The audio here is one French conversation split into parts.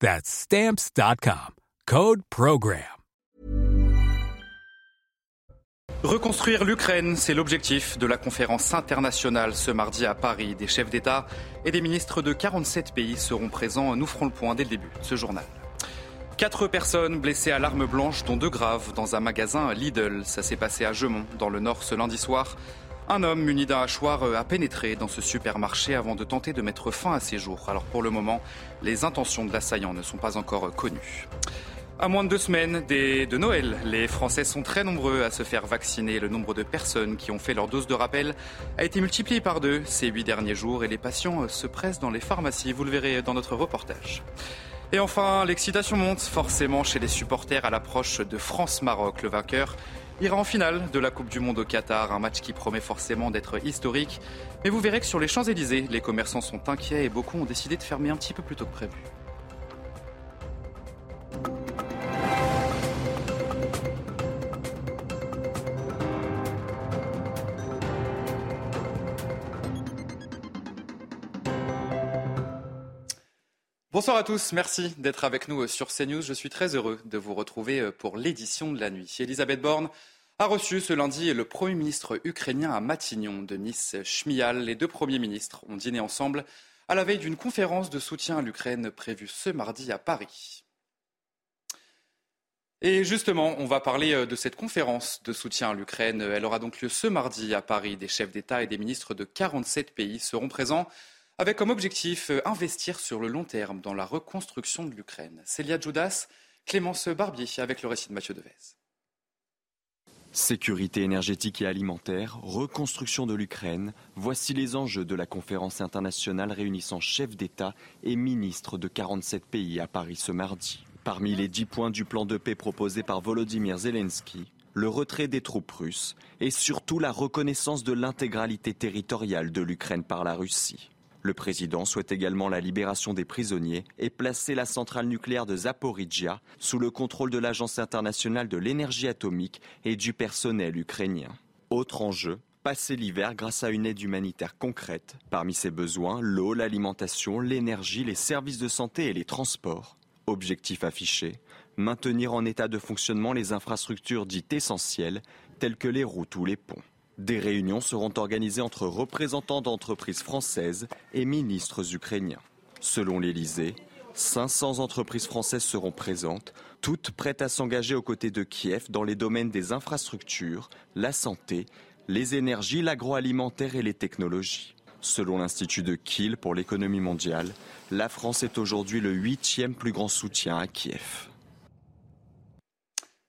That's stamps.com. Code Program. Reconstruire l'Ukraine, c'est l'objectif de la conférence internationale ce mardi à Paris. Des chefs d'État et des ministres de 47 pays seront présents. Nous ferons le point dès le début ce journal. Quatre personnes blessées à l'arme blanche, dont deux graves, dans un magasin Lidl. Ça s'est passé à Gemont, dans le Nord, ce lundi soir. Un homme muni d'un hachoir a pénétré dans ce supermarché avant de tenter de mettre fin à ses jours. Alors pour le moment, les intentions de l'assaillant ne sont pas encore connues. À moins de deux semaines de Noël, les Français sont très nombreux à se faire vacciner. Le nombre de personnes qui ont fait leur dose de rappel a été multiplié par deux ces huit derniers jours et les patients se pressent dans les pharmacies. Vous le verrez dans notre reportage. Et enfin, l'excitation monte forcément chez les supporters à l'approche de France-Maroc. Le vainqueur ira en finale de la Coupe du Monde au Qatar, un match qui promet forcément d'être historique. Mais vous verrez que sur les Champs-Élysées, les commerçants sont inquiets et beaucoup ont décidé de fermer un petit peu plus tôt que prévu. Bonsoir à tous, merci d'être avec nous sur CNews. Je suis très heureux de vous retrouver pour l'édition de la nuit. Elisabeth Borne a reçu ce lundi le Premier ministre ukrainien à Matignon, Denis Shmyhal. Les deux premiers ministres ont dîné ensemble à la veille d'une conférence de soutien à l'Ukraine prévue ce mardi à Paris. Et justement, on va parler de cette conférence de soutien à l'Ukraine. Elle aura donc lieu ce mardi à Paris. Des chefs d'État et des ministres de 47 pays seront présents avec comme objectif investir sur le long terme dans la reconstruction de l'Ukraine. Célia Judas, Clémence Barbier avec le récit de Mathieu Devez. Sécurité énergétique et alimentaire, reconstruction de l'Ukraine, voici les enjeux de la conférence internationale réunissant chefs d'État et ministres de 47 pays à Paris ce mardi. Parmi les 10 points du plan de paix proposé par Volodymyr Zelensky, le retrait des troupes russes et surtout la reconnaissance de l'intégralité territoriale de l'Ukraine par la Russie. Le président souhaite également la libération des prisonniers et placer la centrale nucléaire de Zaporizhia sous le contrôle de l'Agence internationale de l'énergie atomique et du personnel ukrainien. Autre enjeu, passer l'hiver grâce à une aide humanitaire concrète. Parmi ses besoins, l'eau, l'alimentation, l'énergie, les services de santé et les transports. Objectif affiché, maintenir en état de fonctionnement les infrastructures dites essentielles, telles que les routes ou les ponts. Des réunions seront organisées entre représentants d'entreprises françaises et ministres ukrainiens. Selon l'Élysée, 500 entreprises françaises seront présentes, toutes prêtes à s'engager aux côtés de Kiev dans les domaines des infrastructures, la santé, les énergies, l'agroalimentaire et les technologies. Selon l'Institut de Kiel pour l'économie mondiale, la France est aujourd'hui le huitième plus grand soutien à Kiev.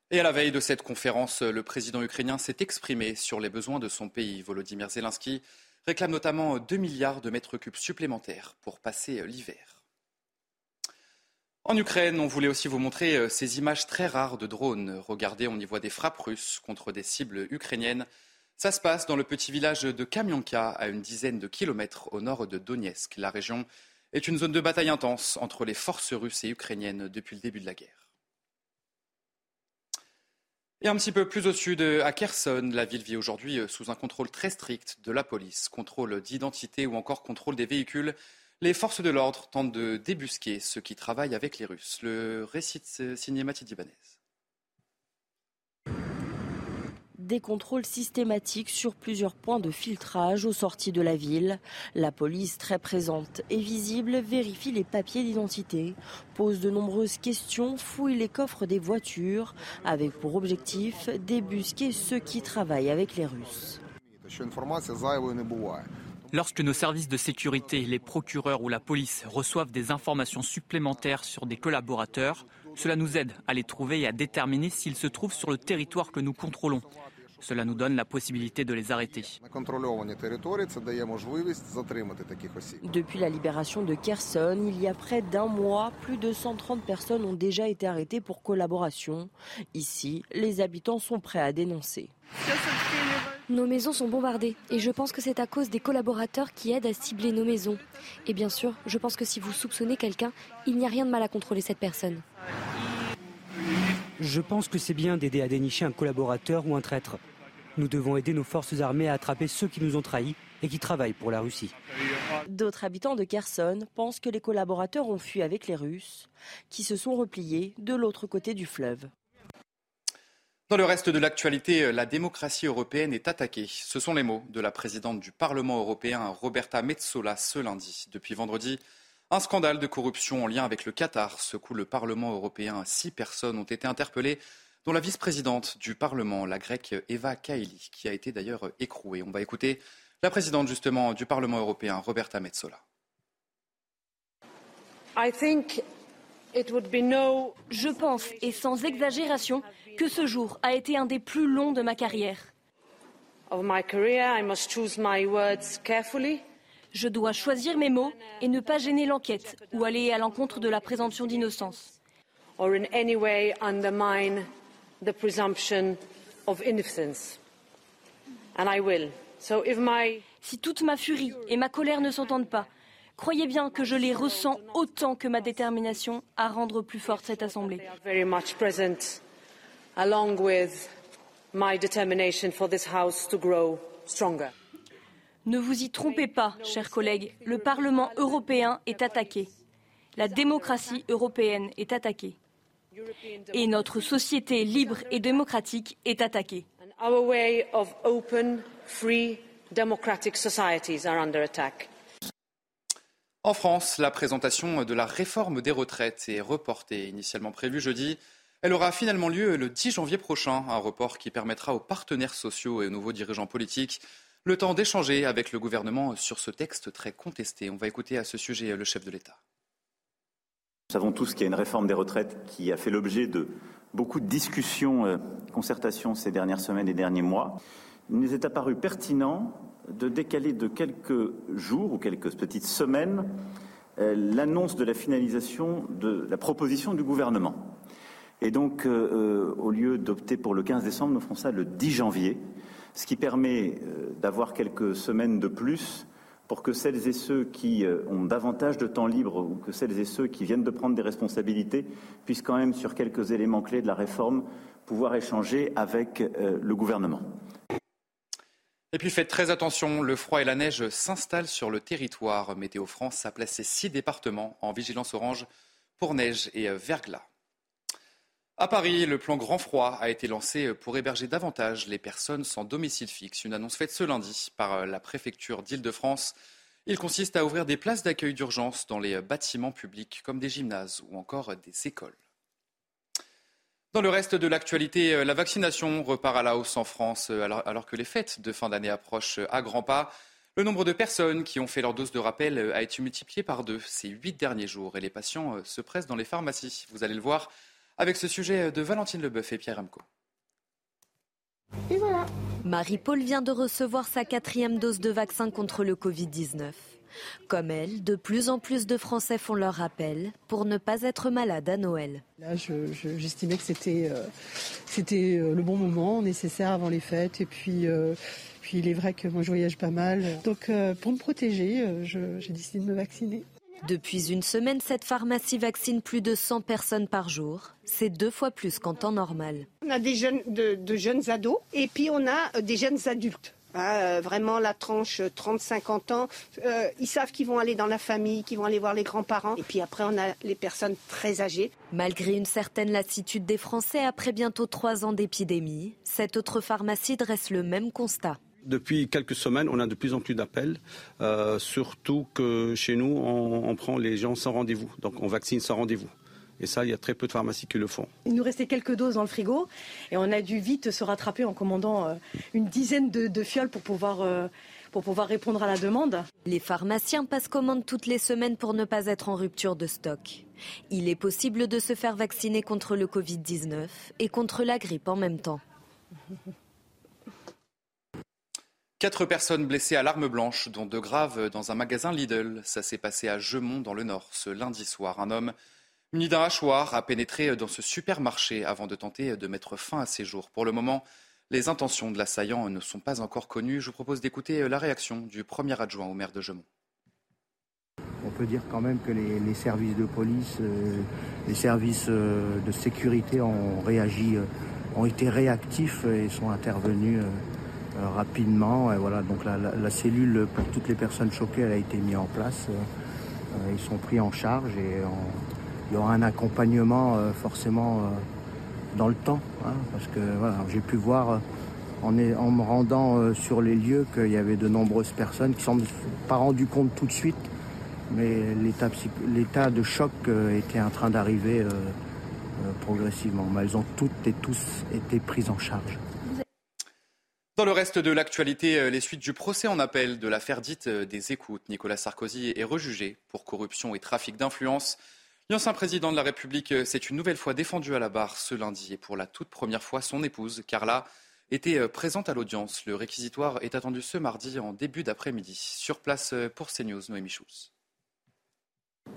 Et à la veille de cette conférence, le président ukrainien s'est exprimé sur les besoins de son pays. Volodymyr Zelensky réclame notamment 2 milliards de mètres cubes supplémentaires pour passer l'hiver. En Ukraine, on voulait aussi vous montrer ces images très rares de drones. Regardez, on y voit des frappes russes contre des cibles ukrainiennes. Ça se passe dans le petit village de Kamyanka, à une dizaine de kilomètres au nord de Donetsk. La région est une zone de bataille intense entre les forces russes et ukrainiennes depuis le début de la guerre. Et un petit peu plus au sud, à Kherson, la ville vit aujourd'hui sous un contrôle très strict de la police, contrôle d'identité ou encore contrôle des véhicules. Les forces de l'ordre tentent de débusquer ceux qui travaillent avec les Russes. Le récit signé Mathilde. Des contrôles systématiques sur plusieurs points de filtrage aux sorties de la ville. La police, très présente et visible, vérifie les papiers d'identité, pose de nombreuses questions, fouille les coffres des voitures, avec pour objectif débusquer ceux qui travaillent avec les Russes. Lorsque nos services de sécurité, les procureurs ou la police reçoivent des informations supplémentaires sur des collaborateurs, cela nous aide à les trouver et à déterminer s'ils se trouvent sur le territoire que nous contrôlons. Cela nous donne la possibilité de les arrêter. Depuis la libération de Kherson, il y a près d'un mois, plus de 130 personnes ont déjà été arrêtées pour collaboration. Ici, les habitants sont prêts à dénoncer. Nos maisons sont bombardées et je pense que c'est à cause des collaborateurs qui aident à cibler nos maisons. Et bien sûr, je pense que si vous soupçonnez quelqu'un, il n'y a rien de mal à contrôler cette personne. Je pense que c'est bien d'aider à dénicher un collaborateur ou un traître. Nous devons aider nos forces armées à attraper ceux qui nous ont trahis et qui travaillent pour la Russie. D'autres habitants de Kherson pensent que les collaborateurs ont fui avec les Russes, qui se sont repliés de l'autre côté du fleuve. Dans le reste de l'actualité, la démocratie européenne est attaquée. Ce sont les mots de la présidente du Parlement européen, Roberta Metsola, ce lundi. Depuis vendredi, un scandale de corruption en lien avec le Qatar secoue le Parlement européen. Six personnes ont été interpellées, dont la vice-présidente du Parlement, la grecque Eva Kaili, qui a été d'ailleurs écrouée. On va écouter la présidente justement du Parlement européen, Roberta Metsola. Je pense, et sans exagération, que ce jour a été un des plus longs de ma carrière. Je dois choisir mes mots et ne pas gêner l'enquête ou aller à l'encontre de la présomption d'innocence. Si toute ma furie et ma colère ne s'entendent pas, croyez bien que je les ressens autant que ma détermination à rendre plus forte cette Assemblée along with my determination for this House to grow stronger. Ne vous y trompez pas, chers collègues, le Parlement européen est attaqué. La démocratie européenne est attaquée. Et notre société libre et démocratique est attaquée. Our way of open, free, democratic societies are under attack. En France, la présentation de la réforme des retraites est reportée, initialement prévue jeudi. Elle aura finalement lieu le 10 janvier prochain, un report qui permettra aux partenaires sociaux et aux nouveaux dirigeants politiques le temps d'échanger avec le gouvernement sur ce texte très contesté. On va écouter à ce sujet le chef de l'État. Nous savons tous qu'il y a une réforme des retraites qui a fait l'objet de beaucoup de discussions, euh, concertations ces dernières semaines et derniers mois. Il nous est apparu pertinent de décaler de quelques jours ou quelques petites semaines euh, l'annonce de la finalisation de la proposition du gouvernement. Et donc, euh, au lieu d'opter pour le 15 décembre, nous ferons ça le 10 janvier, ce qui permet euh, d'avoir quelques semaines de plus pour que celles et ceux qui ont davantage de temps libre ou que celles et ceux qui viennent de prendre des responsabilités puissent quand même, sur quelques éléments clés de la réforme, pouvoir échanger avec le gouvernement. Et puis faites très attention, le froid et la neige s'installent sur le territoire. Météo France a placé six départements en vigilance orange pour neige et verglas. À Paris, le plan Grand Froid a été lancé pour héberger davantage les personnes sans domicile fixe. Une annonce faite ce lundi par la préfecture d'Île-de-France. Il consiste à ouvrir des places d'accueil d'urgence dans les bâtiments publics comme des gymnases ou encore des écoles. Dans le reste de l'actualité, la vaccination repart à la hausse en France alors, que les fêtes de fin d'année approchent à grands pas. Le nombre de personnes qui ont fait leur dose de rappel a été multiplié par deux ces huit derniers jours et les patients se pressent dans les pharmacies. Vous allez le voir avec ce sujet de Valentine Leboeuf et Pierre Amco. Et voilà. Marie-Paul vient de recevoir sa quatrième dose de vaccin contre le Covid-19. Comme elle, de plus en plus de Français font leur rappel pour ne pas être malade à Noël. Là, j'estimais que c'était euh, c'était euh, le bon moment, nécessaire avant les fêtes. Et puis, euh, puis il est vrai que moi, je voyage pas mal. Donc, pour me protéger, j'ai décidé de me vacciner. Depuis une semaine, cette pharmacie vaccine plus de 100 personnes par jour. C'est deux fois plus qu'en temps normal. On a des jeunes, de, jeunes ados et puis on a euh, des jeunes adultes. Ah, vraiment la tranche 30-50 ans, ils savent qu'ils vont aller dans la famille, qu'ils vont aller voir les grands-parents. Et puis après, on a les personnes très âgées. Malgré une certaine lassitude des Français après bientôt trois ans d'épidémie, cette autre pharmacie dresse le même constat depuis quelques semaines, on a de plus en plus d'appels, euh, surtout que chez nous, on, prend les gens sans rendez-vous. Donc on vaccine sans rendez-vous. Et ça, il y a très peu de pharmacies qui le font. Il nous restait quelques doses dans le frigo et on a dû vite se rattraper en commandant euh, une dizaine de, fioles pour pouvoir, euh, pour pouvoir répondre à la demande. Les pharmaciens passent commande toutes les semaines pour ne pas être en rupture de stock. Il est possible de se faire vacciner contre le Covid-19 et contre la grippe en même temps. Quatre personnes blessées à l'arme blanche, dont deux graves dans un magasin Lidl. Ça s'est passé à Gemont, dans le Nord, ce lundi soir. Un homme muni d'un hachoir a pénétré dans ce supermarché avant de tenter de mettre fin à ses jours. Pour le moment, les intentions de l'assaillant ne sont pas encore connues. Je vous propose d'écouter la réaction du premier adjoint au maire de Gemont. On peut dire quand même que les, services de police, euh, les services euh, de sécurité ont réagi, euh, ont été réactifs et sont intervenus rapidement. Et voilà, donc la, cellule pour toutes les personnes choquées, elle a été mise en place. Euh, euh, ils sont pris en charge et il y aura un accompagnement forcément dans le temps, hein, parce que voilà, j'ai pu voir en, me rendant sur les lieux qu'il y avait de nombreuses personnes qui ne sont pas rendues compte tout de suite, mais l'état de choc était en train d'arriver progressivement. Mais elles ont toutes et tous été prises en charge. Dans le reste de l'actualité, euh, les suites du procès en appel de l'affaire dite euh, des écoutes. Nicolas Sarkozy est rejugé pour corruption et trafic d'influence. L'ancien président de la République euh, s'est une nouvelle fois défendu à la barre ce lundi et pour la toute première fois, son épouse, Carla, était présente à l'audience. Le réquisitoire est attendu ce mardi en début d'après-midi. Sur place pour CNews, Noémie Schulz.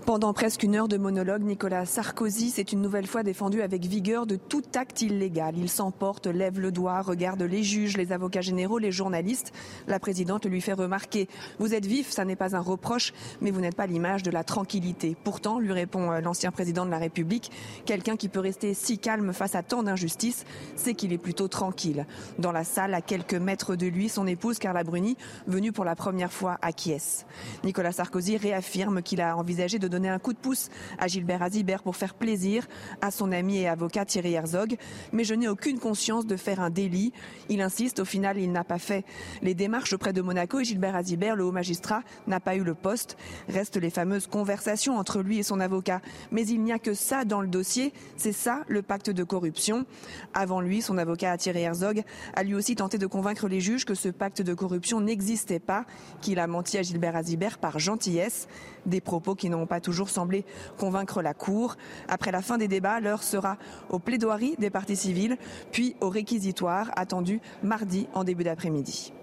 Pendant presque une heure de monologue, Nicolas Sarkozy s'est une nouvelle fois défendu avec vigueur de tout acte illégal. Il s'emporte, lève le doigt, regarde les juges, les avocats généraux, les journalistes. La présidente lui fait remarquer Vous êtes vif, ça n'est pas un reproche, mais vous n'êtes pas l'image de la tranquillité. Pourtant, lui répond euh, l'ancien président de la République, quelqu'un qui peut rester si calme face à tant d'injustice, c'est qu'il est plutôt tranquille. Dans la salle, à quelques mètres de lui, son épouse Carla Bruni, venue pour la première fois Kies. Nicolas Sarkozy réaffirme qu'il a envisagé de donner un coup de pouce à Gilbert Azibert pour faire plaisir à son ami et avocat Thierry Herzog, mais je n'ai aucune conscience de faire un délit. Il insiste, au final, il n'a pas fait les démarches auprès de Monaco et Gilbert Azibert, le haut magistrat, n'a pas eu le poste. Restent les fameuses conversations entre lui et son avocat. Mais il n'y a que ça dans le dossier. C'est ça, le pacte de corruption. Avant lui, son avocat Thierry Herzog a lui aussi tenté de convaincre les juges que ce pacte de corruption n'existait pas, qu'il a menti à Gilbert Azibert par gentillesse. Des propos qui n'ont pas toujours semblé convaincre la Cour. Après la fin des débats, l'heure sera aux plaidoiries des parties civiles, puis au réquisitoire attendu mardi en début d'après-midi.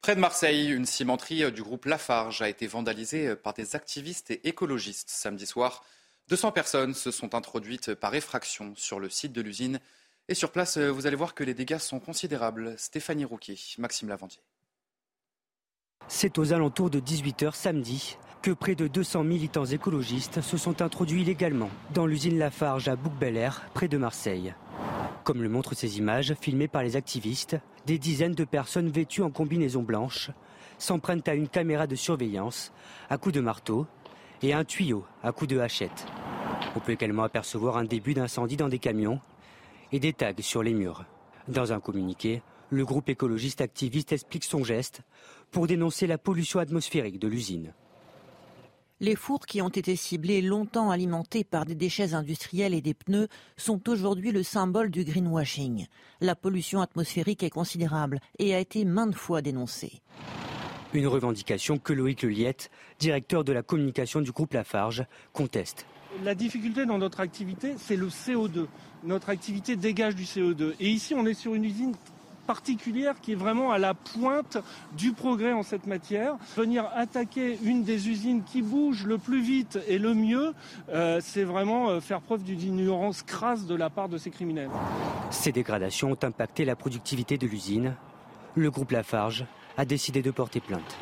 Près de Marseille, une cimenterie du groupe Lafarge a été vandalisée par des activistes et écologistes samedi soir. 200 personnes se sont introduites par effraction sur le site de l'usine. Et sur place, vous allez voir que les dégâts sont considérables. Stéphanie Rouquier, Maxime Lavandier. C'est aux alentours de 18h samedi que près de 200 militants écologistes se sont introduits illégalement dans l'usine Lafarge à bouc près de Marseille. Comme le montrent ces images filmées par les activistes, des dizaines de personnes vêtues en combinaison blanche s'en prennent à une caméra de surveillance à coups de marteau et un tuyau à coups de hachette. On peut également apercevoir un début d'incendie dans des camions et des tags sur les murs. Dans un communiqué, le groupe écologiste activiste explique son geste pour dénoncer la pollution atmosphérique de l'usine. Les fours qui ont été ciblés, longtemps alimentés par des déchets industriels et des pneus, sont aujourd'hui le symbole du greenwashing. La pollution atmosphérique est considérable et a été maintes fois dénoncée. Une revendication que Loïc Leliette, directeur de la communication du groupe Lafarge, conteste. La difficulté dans notre activité, c'est le CO2. Notre activité dégage du CO2. Et ici, on est sur une usine particulière qui est vraiment à la pointe du progrès en cette matière. Venir attaquer une des usines qui bouge le plus vite et le mieux, euh, c'est vraiment euh, faire preuve d'une ignorance crasse de la part de ces criminels. Ces dégradations ont impacté la productivité de l'usine. Le groupe Lafarge a décidé de porter plainte.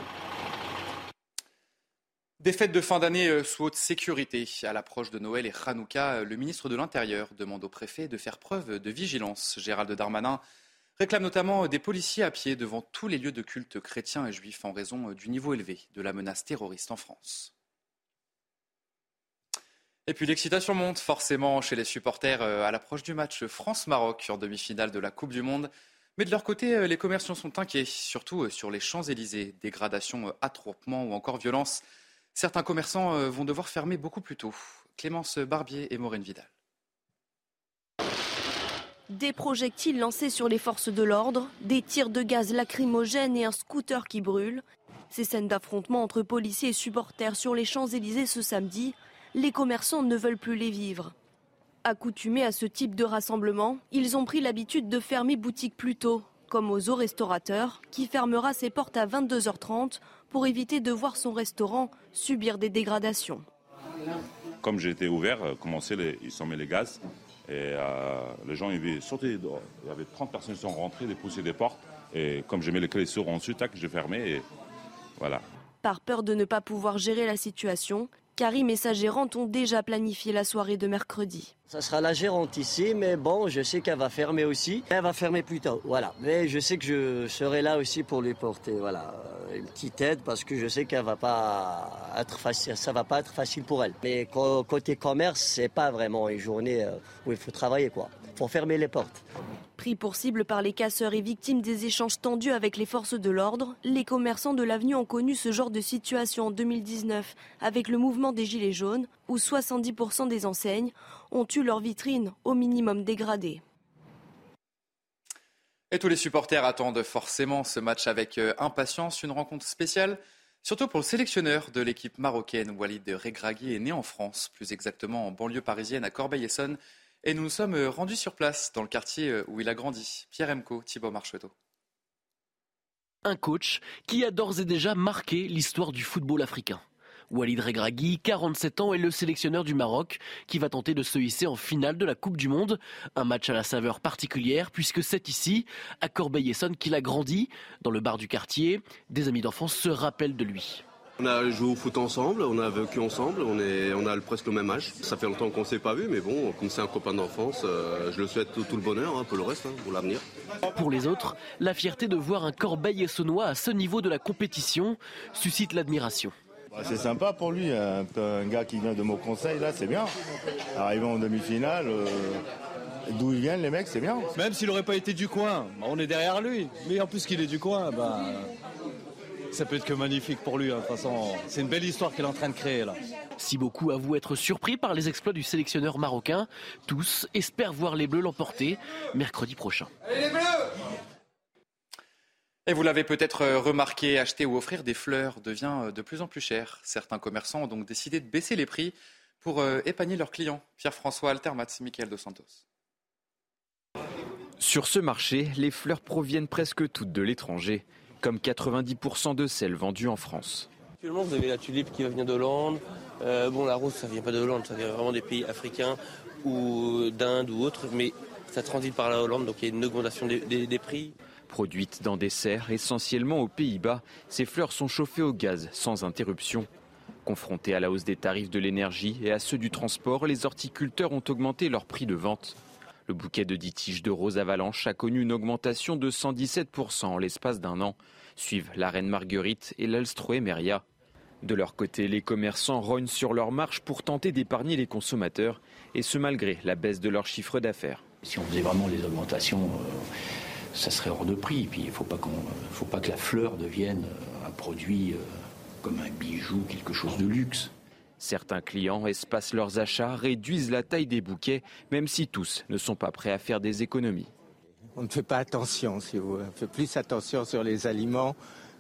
Des fêtes de fin d'année euh, sous haute sécurité. À l'approche de Noël et Hanouka, le ministre de l'Intérieur demande au préfet de faire preuve de vigilance. Gérald Darmanin réclament notamment des policiers à pied devant tous les lieux de culte chrétiens et juifs en raison du niveau élevé de la menace terroriste en France. Et puis l'excitation monte forcément chez les supporters euh, à l'approche du match France-Maroc en demi-finale de la Coupe du Monde. Mais de leur côté, euh, les commerçants sont inquiets, surtout euh, sur les Champs-Élysées. Dégradation, attroupement ou encore violence. Certains commerçants vont devoir fermer beaucoup plus tôt. Clémence Barbier et Maureen Vidal. Des projectiles lancés sur les forces de l'ordre, des tirs de gaz lacrymogènes et un scooter qui brûle. Ces scènes d'affrontement entre policiers et supporters sur les Champs-Élysées ce samedi les commerçants ne veulent plus les vivre. Accoutumés à ce type de rassemblement, ils ont pris l'habitude de fermer boutique plus tôt, comme aux restaurateurs, qui fermera ses portes à 22h30 pour éviter de voir son restaurant subir des dégradations. Comme j'étais ouvert, euh, commencé les, ils mis les gaz et euh, les gens ils sauté Il y avait 30 personnes qui sont rentrées, dépousser des portes. Et comme j'ai mis les clés sur ensuite, j'ai fermé voilà. Par peur de ne pas pouvoir gérer la situation, Karim et sa gérante ont déjà planifié la soirée de mercredi. Ça sera la gérante ici, mais bon, je sais qu'elle va fermer aussi. Elle va fermer plus tôt, voilà. Mais je sais que je serai là aussi pour lui porter, voilà, une petite aide parce que je sais qu'elle va pas être facile, ça va pas être facile pour elle. Mais côté commerce, c'est pas vraiment une journée euh, où il faut travailler, quoi. Faut fermer les portes. Pris pour cible par les casseurs et victimes des échanges tendus avec les forces de l'ordre, les commerçants de l'avenue ont connu ce genre de situation en 2019 avec le mouvement des Gilets jaunes où 70% des enseignes ont eu leur vitrine au minimum dégradée. Et tous les supporters attendent forcément ce match avec euh, impatience, une rencontre spéciale, surtout pour le sélectionneur de l'équipe marocaine, Walid Regragui, est né en France, plus exactement en banlieue parisienne à Corbeil-Essonne. Et nous nous sommes euh, rendus sur place, dans le quartier euh, où il a grandi. Pierre Emco, Thibaut Marcheteau. Un coach qui a d'ores et déjà marqué l'histoire du football africain. Walid Regragui, 47 ans, est le sélectionneur du Maroc qui va tenter de se hisser en finale de la Coupe du Monde. Un match à la saveur particulière puisque c'est ici, à Corbeil-Essonne, qu'il a grandi. Dans le bar du quartier, des amis d'enfance se rappellent de lui. On a joué au foot ensemble, on a vécu ensemble, on, est, on a presque le même âge. Ça fait longtemps qu'on ne s'est pas vu, mais bon, comme c'est un copain d'enfance, euh, je le souhaite tout, le bonheur hein, pour le reste, hein, pour l'avenir. Pour les autres, la fierté de voir un Corbeil essonnois à ce niveau de la compétition suscite l'admiration. Bah, c'est sympa pour lui, un, gars qui vient de mon conseil, là, c'est bien. Arrivant en demi-finale, euh, d'où ils viennent les mecs, c'est bien. Même s'il n'aurait pas été du coin, bah, on est derrière lui. Mais en plus qu'il est du coin, bah, ça peut être que magnifique pour lui. Hein. De toute façon, c'est une belle histoire qu'il est en train de créer là. Si beaucoup avouent être surpris par les exploits du sélectionneur marocain, tous espèrent voir les Bleus l'emporter mercredi prochain. les Bleus et vous l'avez peut-être remarqué, acheter ou offrir des fleurs devient euh, de plus en plus cher. Certains commerçants ont donc décidé de baisser les prix pour euh, épargner leurs clients. Pierre-François Altermat, Michael Dos Santos. Sur ce marché, les fleurs proviennent presque toutes de l'étranger comme 90% de celles vendues en France. Actuellement, vous avez la tulipe qui vient de Hollande. Euh, bon, la rose, ça vient pas de Hollande, ça vient vraiment des pays africains ou d'Inde ou autres, mais ça transite par la Hollande, donc il y a une augmentation des, prix. Produites dans des serres essentiellement aux Pays-Bas, ces fleurs sont chauffées au gaz sans interruption. Confrontés à la hausse des tarifs de l'énergie et à ceux du transport, les horticulteurs ont augmenté leur prix de vente. Le bouquet de 10 tiges de rose avalanche a connu une augmentation de 117% en l'espace d'un an. Suivent la reine Marguerite et l'Alstroemeria. De leur côté, les commerçants rognent sur leur marche pour tenter d'épargner les consommateurs, et ce malgré la baisse de leur chiffre d'affaires. Si on faisait vraiment les augmentations, euh, ça serait hors de prix. Il ne faut, faut, pas que la fleur devienne un produit euh, comme un bijou, quelque chose de luxe. Certains clients espacent leurs achats, réduisent la taille des bouquets, même si tous ne sont pas prêts à faire des économies. On ne fait pas attention, si vous On fait plus attention sur les aliments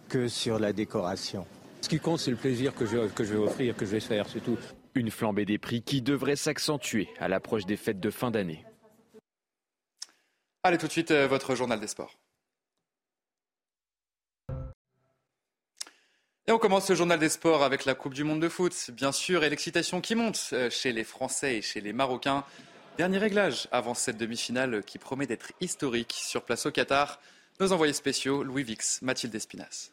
que sur la décoration. Ce qui compte, c'est le plaisir que je, que je vais offrir, que je vais faire, c'est tout. Une flambée des prix qui devrait s'accentuer à l'approche des fêtes de fin d'année. Allez tout de suite, euh, votre journal des sports. Et on commence ce journal des sports avec la Coupe du Monde de foot, bien sûr, et l'excitation qui monte euh, chez les Français et chez les Marocains. Dernier réglage avant cette demi-finale qui promet d'être historique sur place au Qatar. Nos envoyés spéciaux, Louis Vix, Mathilde Espinas.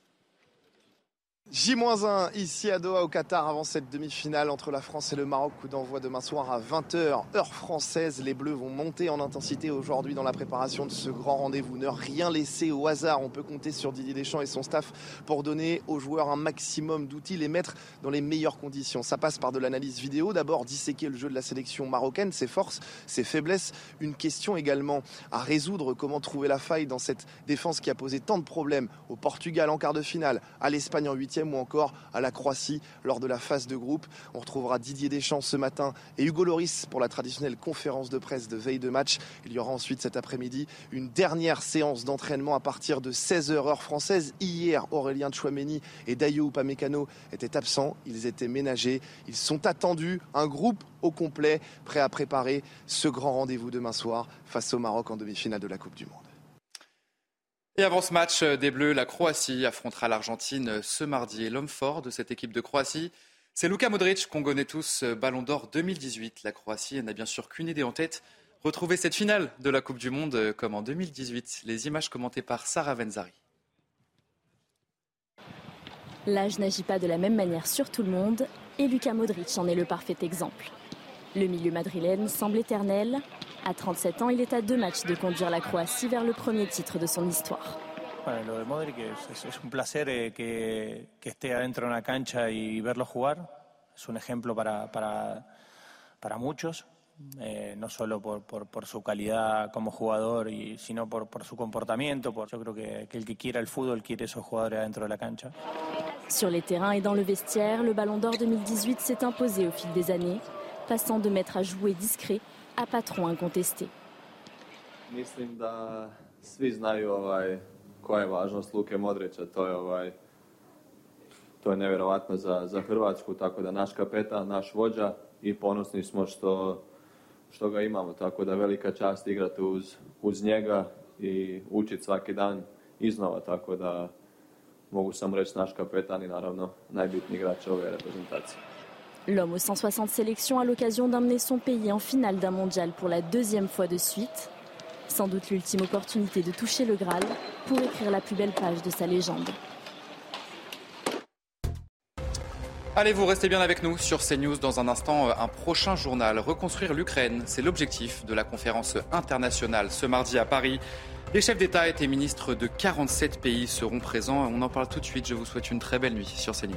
J-1 ici à Doha au Qatar avant cette demi-finale entre la France et le Maroc. Coup d'envoi demain soir à 20h, heure française. Les Bleus vont monter en intensité aujourd'hui dans la préparation de ce grand rendez-vous. Ne rien laisser au hasard. On peut compter sur Didier Deschamps et son staff pour donner aux joueurs un maximum d'outils, les mettre dans les meilleures conditions. Ça passe par de l'analyse vidéo. D'abord, disséquer le jeu de la sélection marocaine, ses forces, ses faiblesses. Une question également à résoudre. Comment trouver la faille dans cette défense qui a posé tant de problèmes au Portugal en quart de finale, à l'Espagne en huitième ou encore à la Croatie lors de la phase de groupe. On retrouvera Didier Deschamps ce matin et Hugo Loris pour la traditionnelle conférence de presse de veille de match. Il y aura ensuite cet après-midi une dernière séance d'entraînement à partir de 16h heure française. Hier, Aurélien Chouameni et Dayo Upamecano étaient absents. Ils étaient ménagés. Ils sont attendus. Un groupe au complet prêt à préparer ce grand rendez-vous demain soir face au Maroc en demi-finale de la Coupe du Monde. Et avant ce match des Bleus, la Croatie affrontera l'Argentine ce mardi. Et l'homme fort de cette équipe de Croatie, c'est Luka Modric, qu'on connaît tous, Ballon d'Or 2018. La Croatie n'a bien sûr qu'une idée en tête, retrouver cette finale de la Coupe du Monde comme en 2018. Les images commentées par Sarah Venzari. L'âge n'agit pas de la même manière sur tout le monde et Luka Modric en est le parfait exemple. Le milieu madrilène semble éternel. À 37 ans, il est à deux matchs de conduire la Croatie vers le premier titre de son histoire. Bueno, lo de Modric es, es un placer eh, que, que, esté adentro de una cancha y verlo jugar. Es un ejemplo para, para, para muchos, eh, no solo por, por, por, su calidad como jugador, y, sino por, por su comportamiento. Por, yo creo que, que, el que quiera el fútbol quiere esos jugadores adentro de la cancha. Sur les terrains et dans le vestiaire, le Ballon d'Or 2018 s'est imposé au fil des années, passant de maître à jouer discret à patron incontesté. Mislim da svi znaju ovaj, koja je važnost Luke Modrića, to je ovaj, to je nevjerovatno za, za Hrvatsku, tako da naš kapetan, naš vođa i ponosni smo što, što ga imamo, tako da velika čast igrati uz, uz njega i učiti svaki dan iznova, tako da mogu samo reći naš kapetan i naravno najbitniji igrač ove reprezentacije. L'homme aux 160 sélections a l'occasion d'emmener son pays en finale d'un mondial pour la deuxième fois de suite. Sans doute l'ultime opportunité de toucher le Graal pour écrire la plus belle page de sa légende. Allez, vous restez bien avec nous sur CNews. Dans un instant, un prochain journal. Reconstruire l'Ukraine, c'est l'objectif de la conférence internationale ce mardi à Paris. Les chefs d'État et les ministres de 47 pays seront présents. On en parle tout de suite. Je vous souhaite une très belle nuit sur CNews.